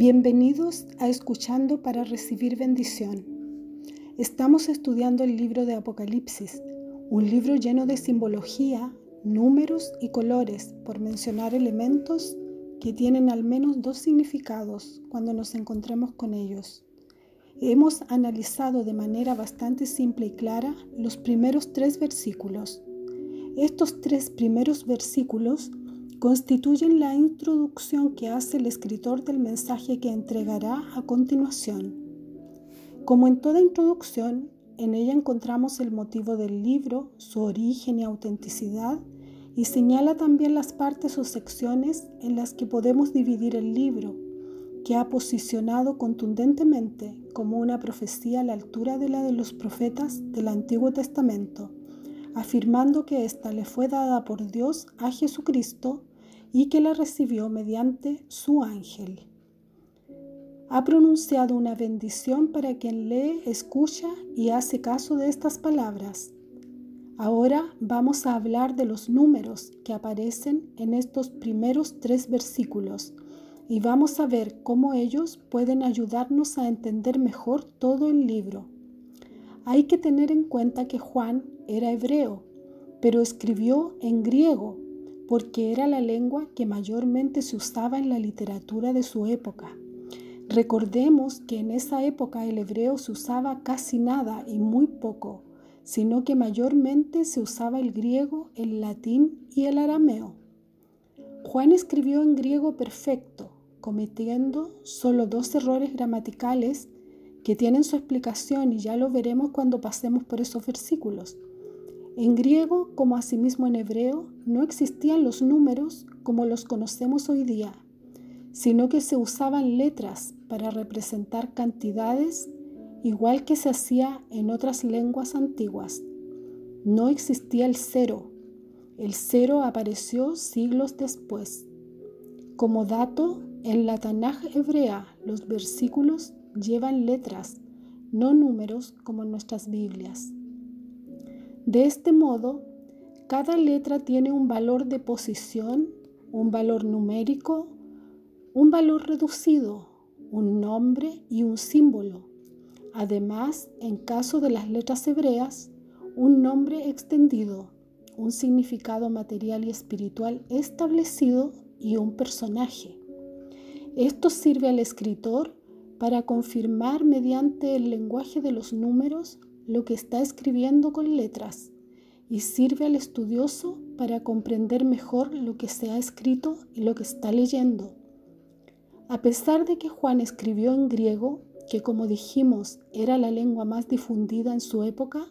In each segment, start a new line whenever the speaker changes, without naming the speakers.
Bienvenidos a Escuchando para Recibir Bendición. Estamos estudiando el libro de Apocalipsis, un libro lleno de simbología, números y colores, por mencionar elementos que tienen al menos dos significados cuando nos encontremos con ellos. Hemos analizado de manera bastante simple y clara los primeros tres versículos. Estos tres primeros versículos constituyen la introducción que hace el escritor del mensaje que entregará a continuación. Como en toda introducción, en ella encontramos el motivo del libro, su origen y autenticidad, y señala también las partes o secciones en las que podemos dividir el libro, que ha posicionado contundentemente como una profecía a la altura de la de los profetas del Antiguo Testamento, afirmando que ésta le fue dada por Dios a Jesucristo y que la recibió mediante su ángel. Ha pronunciado una bendición para quien lee, escucha y hace caso de estas palabras. Ahora vamos a hablar de los números que aparecen en estos primeros tres versículos y vamos a ver cómo ellos pueden ayudarnos a entender mejor todo el libro. Hay que tener en cuenta que Juan era hebreo, pero escribió en griego porque era la lengua que mayormente se usaba en la literatura de su época. Recordemos que en esa época el hebreo se usaba casi nada y muy poco, sino que mayormente se usaba el griego, el latín y el arameo. Juan escribió en griego perfecto, cometiendo solo dos errores gramaticales que tienen su explicación y ya lo veremos cuando pasemos por esos versículos. En griego, como asimismo en hebreo, no existían los números como los conocemos hoy día, sino que se usaban letras para representar cantidades igual que se hacía en otras lenguas antiguas. No existía el cero. El cero apareció siglos después. Como dato, en la Tanaj hebrea los versículos llevan letras, no números como en nuestras Biblias. De este modo, cada letra tiene un valor de posición, un valor numérico, un valor reducido, un nombre y un símbolo. Además, en caso de las letras hebreas, un nombre extendido, un significado material y espiritual establecido y un personaje. Esto sirve al escritor para confirmar mediante el lenguaje de los números lo que está escribiendo con letras y sirve al estudioso para comprender mejor lo que se ha escrito y lo que está leyendo. A pesar de que Juan escribió en griego, que como dijimos era la lengua más difundida en su época,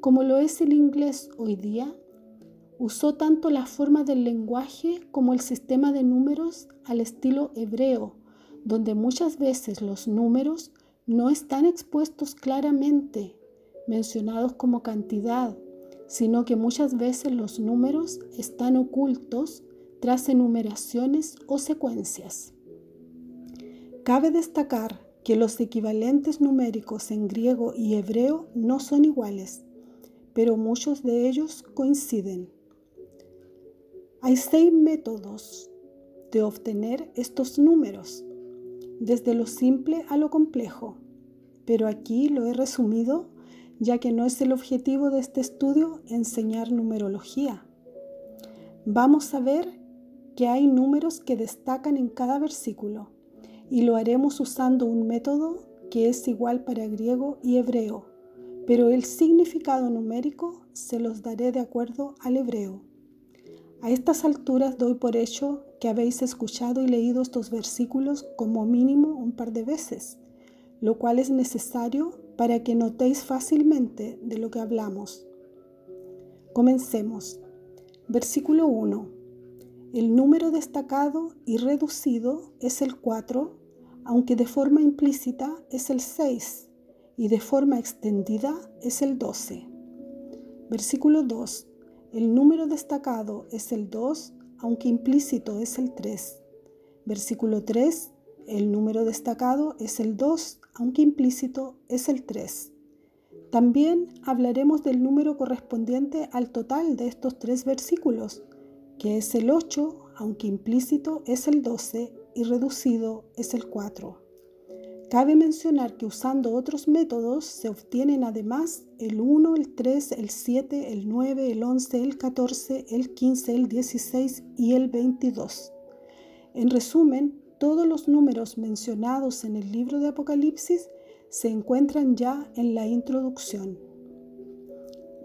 como lo es el inglés hoy día, usó tanto la forma del lenguaje como el sistema de números al estilo hebreo, donde muchas veces los números no están expuestos claramente mencionados como cantidad, sino que muchas veces los números están ocultos tras enumeraciones o secuencias. Cabe destacar que los equivalentes numéricos en griego y hebreo no son iguales, pero muchos de ellos coinciden. Hay seis métodos de obtener estos números, desde lo simple a lo complejo, pero aquí lo he resumido ya que no es el objetivo de este estudio enseñar numerología. Vamos a ver que hay números que destacan en cada versículo y lo haremos usando un método que es igual para griego y hebreo, pero el significado numérico se los daré de acuerdo al hebreo. A estas alturas doy por hecho que habéis escuchado y leído estos versículos como mínimo un par de veces, lo cual es necesario para que notéis fácilmente de lo que hablamos. Comencemos. Versículo 1. El número destacado y reducido es el 4, aunque de forma implícita es el 6 y de forma extendida es el 12. Versículo 2. El número destacado es el 2, aunque implícito es el 3. Versículo 3. El número destacado es el 2, aunque implícito es el 3. También hablaremos del número correspondiente al total de estos tres versículos, que es el 8, aunque implícito es el 12 y reducido es el 4. Cabe mencionar que usando otros métodos se obtienen además el 1, el 3, el 7, el 9, el 11, el 14, el 15, el 16 y el 22. En resumen, todos los números mencionados en el libro de Apocalipsis se encuentran ya en la introducción.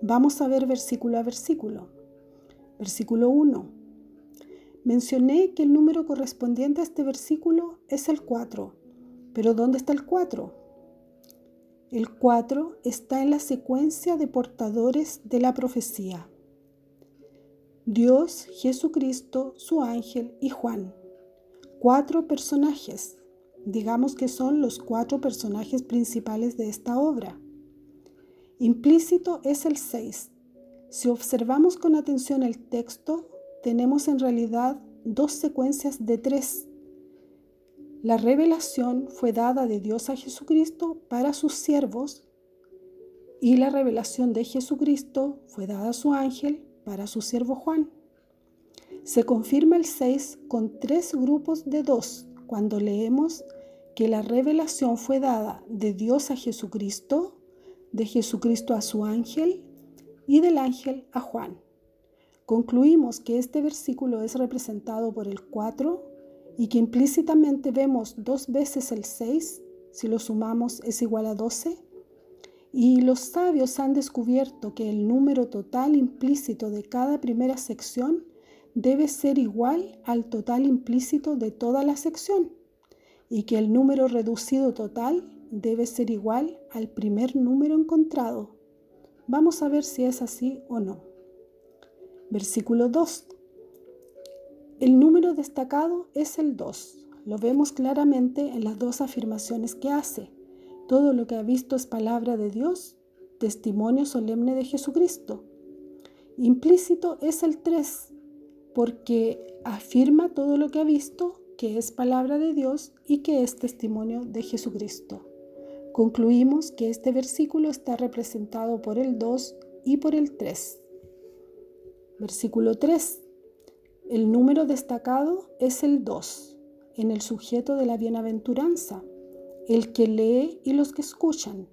Vamos a ver versículo a versículo. Versículo 1. Mencioné que el número correspondiente a este versículo es el 4 pero ¿dónde está el 4? El 4 está en la secuencia de portadores de la profecía. Dios, Jesucristo, su ángel y Juan. Cuatro personajes. Digamos que son los cuatro personajes principales de esta obra. Implícito es el 6. Si observamos con atención el texto, tenemos en realidad dos secuencias de tres la revelación fue dada de Dios a Jesucristo para sus siervos y la revelación de Jesucristo fue dada a su ángel para su siervo Juan. Se confirma el 6 con tres grupos de dos cuando leemos que la revelación fue dada de Dios a Jesucristo, de Jesucristo a su ángel y del ángel a Juan. Concluimos que este versículo es representado por el 4 y que implícitamente vemos dos veces el 6, si lo sumamos es igual a 12, y los sabios han descubierto que el número total implícito de cada primera sección debe ser igual al total implícito de toda la sección y que el número reducido total debe ser igual al primer número encontrado. Vamos a ver si es así o no. Versículo 2. El número destacado es el 2. Lo vemos claramente en las dos afirmaciones que hace. Todo lo que ha visto es palabra de Dios, testimonio solemne de Jesucristo. Implícito es el 3, porque afirma todo lo que ha visto, que es palabra de Dios y que es testimonio de Jesucristo. Concluimos que este versículo está representado por el 2 y por el 3. Versículo 3. El número destacado es el 2, en el sujeto de la bienaventuranza, el que lee y los que escuchan.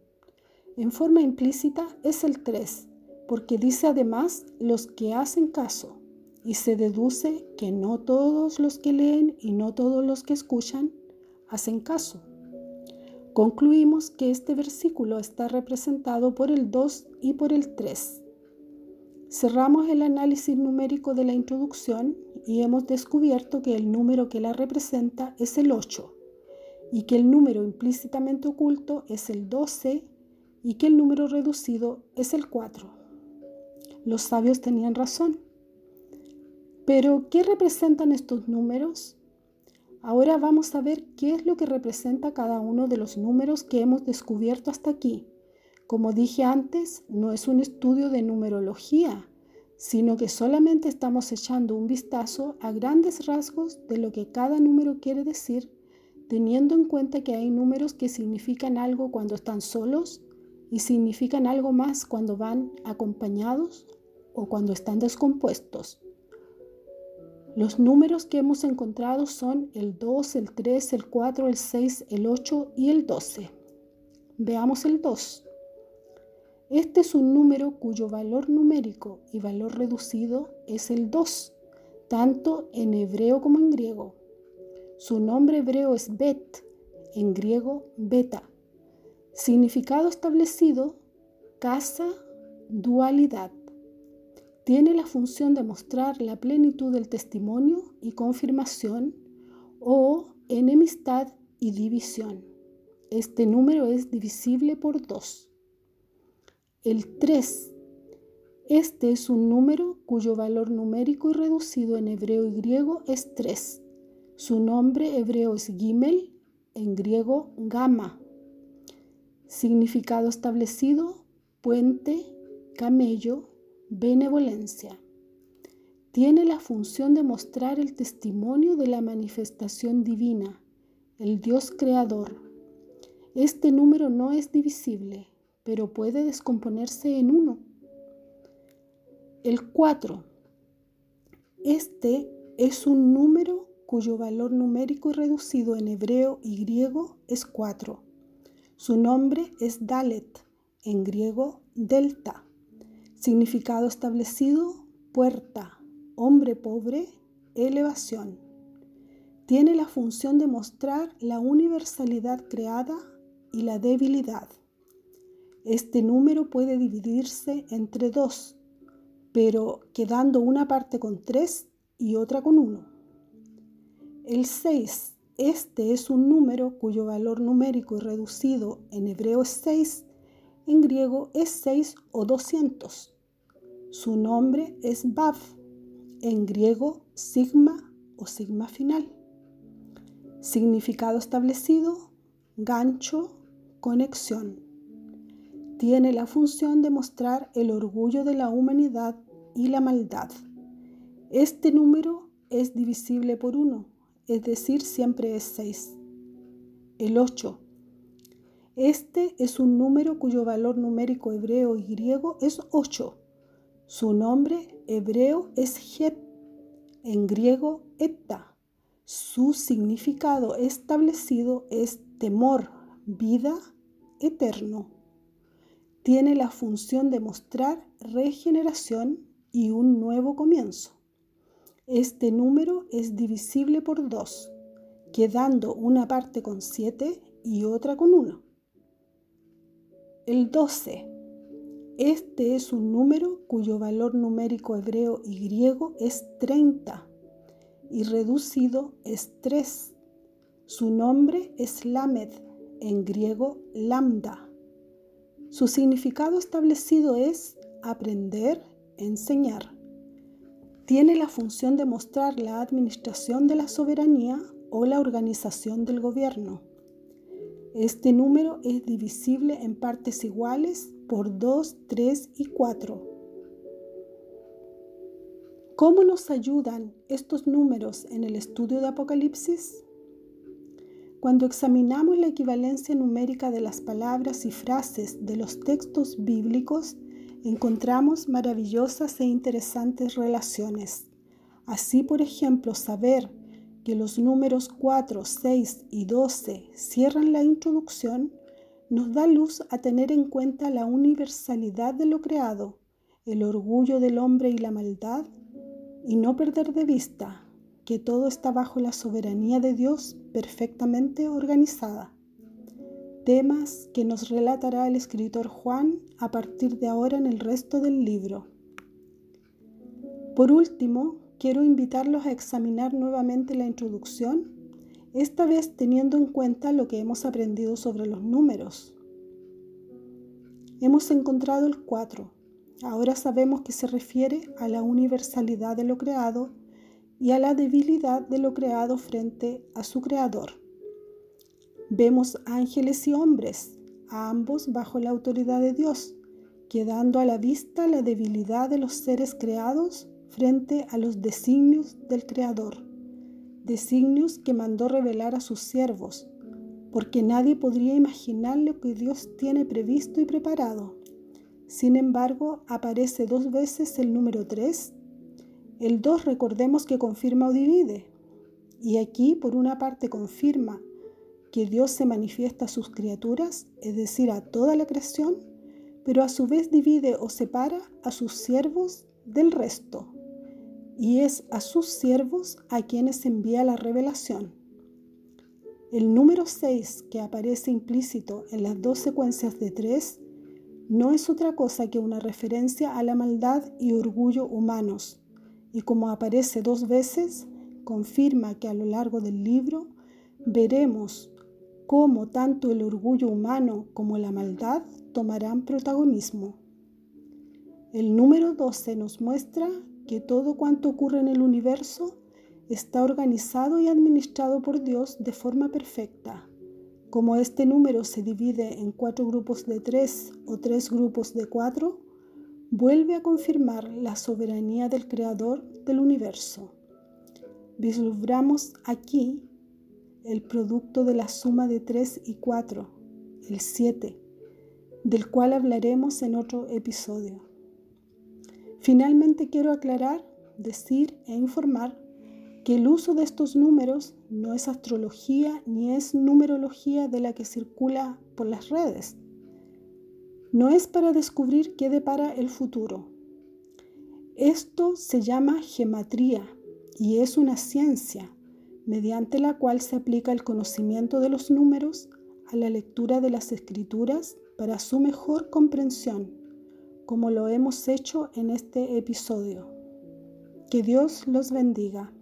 En forma implícita es el 3, porque dice además los que hacen caso, y se deduce que no todos los que leen y no todos los que escuchan hacen caso. Concluimos que este versículo está representado por el 2 y por el 3. Cerramos el análisis numérico de la introducción y hemos descubierto que el número que la representa es el 8 y que el número implícitamente oculto es el 12 y que el número reducido es el 4. Los sabios tenían razón. Pero, ¿qué representan estos números? Ahora vamos a ver qué es lo que representa cada uno de los números que hemos descubierto hasta aquí como dije antes, no es un estudio de numerología, sino que solamente estamos echando un vistazo a grandes rasgos de lo que cada número quiere decir, teniendo en cuenta que hay números que significan algo cuando están solos y significan algo más cuando van acompañados o cuando están descompuestos. Los números que hemos encontrado son el 2, el 3, el 4, el 6, el 8 y el 12. Veamos el 2. Este es un número cuyo valor numérico y valor reducido es el 2, tanto en hebreo como en griego. Su nombre hebreo es Bet, en griego beta. Significado establecido, casa, dualidad. Tiene la función de mostrar la plenitud del testimonio y confirmación o enemistad y división. Este número es divisible por 2. El 3. Este es un número cuyo valor numérico y reducido en hebreo y griego es 3. Su nombre hebreo es Gimel, en griego Gama. Significado establecido, puente, camello, benevolencia. Tiene la función de mostrar el testimonio de la manifestación divina, el Dios creador. Este número no es divisible, pero puede descomponerse en uno. El 4. Este es un número cuyo valor numérico reducido en hebreo y griego es 4. Su nombre es Dalet, en griego Delta. Significado establecido, puerta, hombre pobre, elevación. Tiene la función de mostrar la universalidad creada y la debilidad. Este número puede dividirse entre dos, pero quedando una parte con tres y otra con uno. El 6, este es un número cuyo valor numérico reducido en hebreo es 6, en griego es 6 o 200. Su nombre es Bav, en griego sigma o sigma final. Significado establecido, gancho, conexión. Tiene la función de mostrar el orgullo de la humanidad y la maldad. Este número es divisible por 1, es decir, siempre es 6. El 8 este es un número cuyo valor numérico hebreo y griego es 8. Su nombre hebreo es Het, en griego Etta. Su significado establecido es temor, vida, eterno. Tiene la función de mostrar regeneración y un nuevo comienzo. Este número es divisible por 2, quedando una parte con 7 y otra con 1. El 12. Este es un número cuyo valor numérico hebreo y griego es 30 y reducido es 3. Su nombre es Lamed, en griego lambda. Su significado establecido es aprender, enseñar. Tiene la función de mostrar la administración de la soberanía o la organización del gobierno. Este número es divisible en partes iguales por 2, 3 y 4. ¿Cómo nos ayudan estos números en el estudio de Apocalipsis? Cuando examinamos la equivalencia numérica de las palabras y frases de los textos bíblicos, encontramos maravillosas e interesantes relaciones. Así, por ejemplo, saber que los números 4, 6 y 12 cierran la introducción, nos da luz a tener en cuenta la universalidad de lo creado, el orgullo del hombre y la maldad, y no perder de vista que todo está bajo la soberanía de Dios perfectamente organizada. Temas que nos relatará el escritor Juan a partir de ahora en el resto del libro. Por último, quiero invitarlos a examinar nuevamente la introducción, esta vez teniendo en cuenta lo que hemos aprendido sobre los números. Hemos encontrado el 4. Ahora sabemos que se refiere a la universalidad de lo creado y a la debilidad de lo creado frente a su creador. Vemos ángeles y hombres, a ambos bajo la autoridad de Dios, quedando a la vista la debilidad de los seres creados frente a los designios del Creador, designios que mandó revelar a sus siervos, porque nadie podría imaginar lo que Dios tiene previsto y preparado. Sin embargo, aparece dos veces el número 3. El 2 recordemos que confirma o divide. Y aquí, por una parte, confirma que Dios se manifiesta a sus criaturas, es decir, a toda la creación, pero a su vez divide o separa a sus siervos del resto, y es a sus siervos a quienes envía la revelación. El número 6 que aparece implícito en las dos secuencias de tres no es otra cosa que una referencia a la maldad y orgullo humanos, y como aparece dos veces, confirma que a lo largo del libro veremos cómo tanto el orgullo humano como la maldad tomarán protagonismo. El número 12 nos muestra que todo cuanto ocurre en el universo está organizado y administrado por Dios de forma perfecta. Como este número se divide en cuatro grupos de tres o tres grupos de cuatro, vuelve a confirmar la soberanía del Creador del universo. Vislumbramos aquí el producto de la suma de tres y cuatro, el siete, del cual hablaremos en otro episodio. Finalmente quiero aclarar, decir e informar que el uso de estos números no es astrología ni es numerología de la que circula por las redes. No es para descubrir qué depara el futuro. Esto se llama gematría y es una ciencia mediante la cual se aplica el conocimiento de los números a la lectura de las escrituras para su mejor comprensión, como lo hemos hecho en este episodio. Que Dios los bendiga.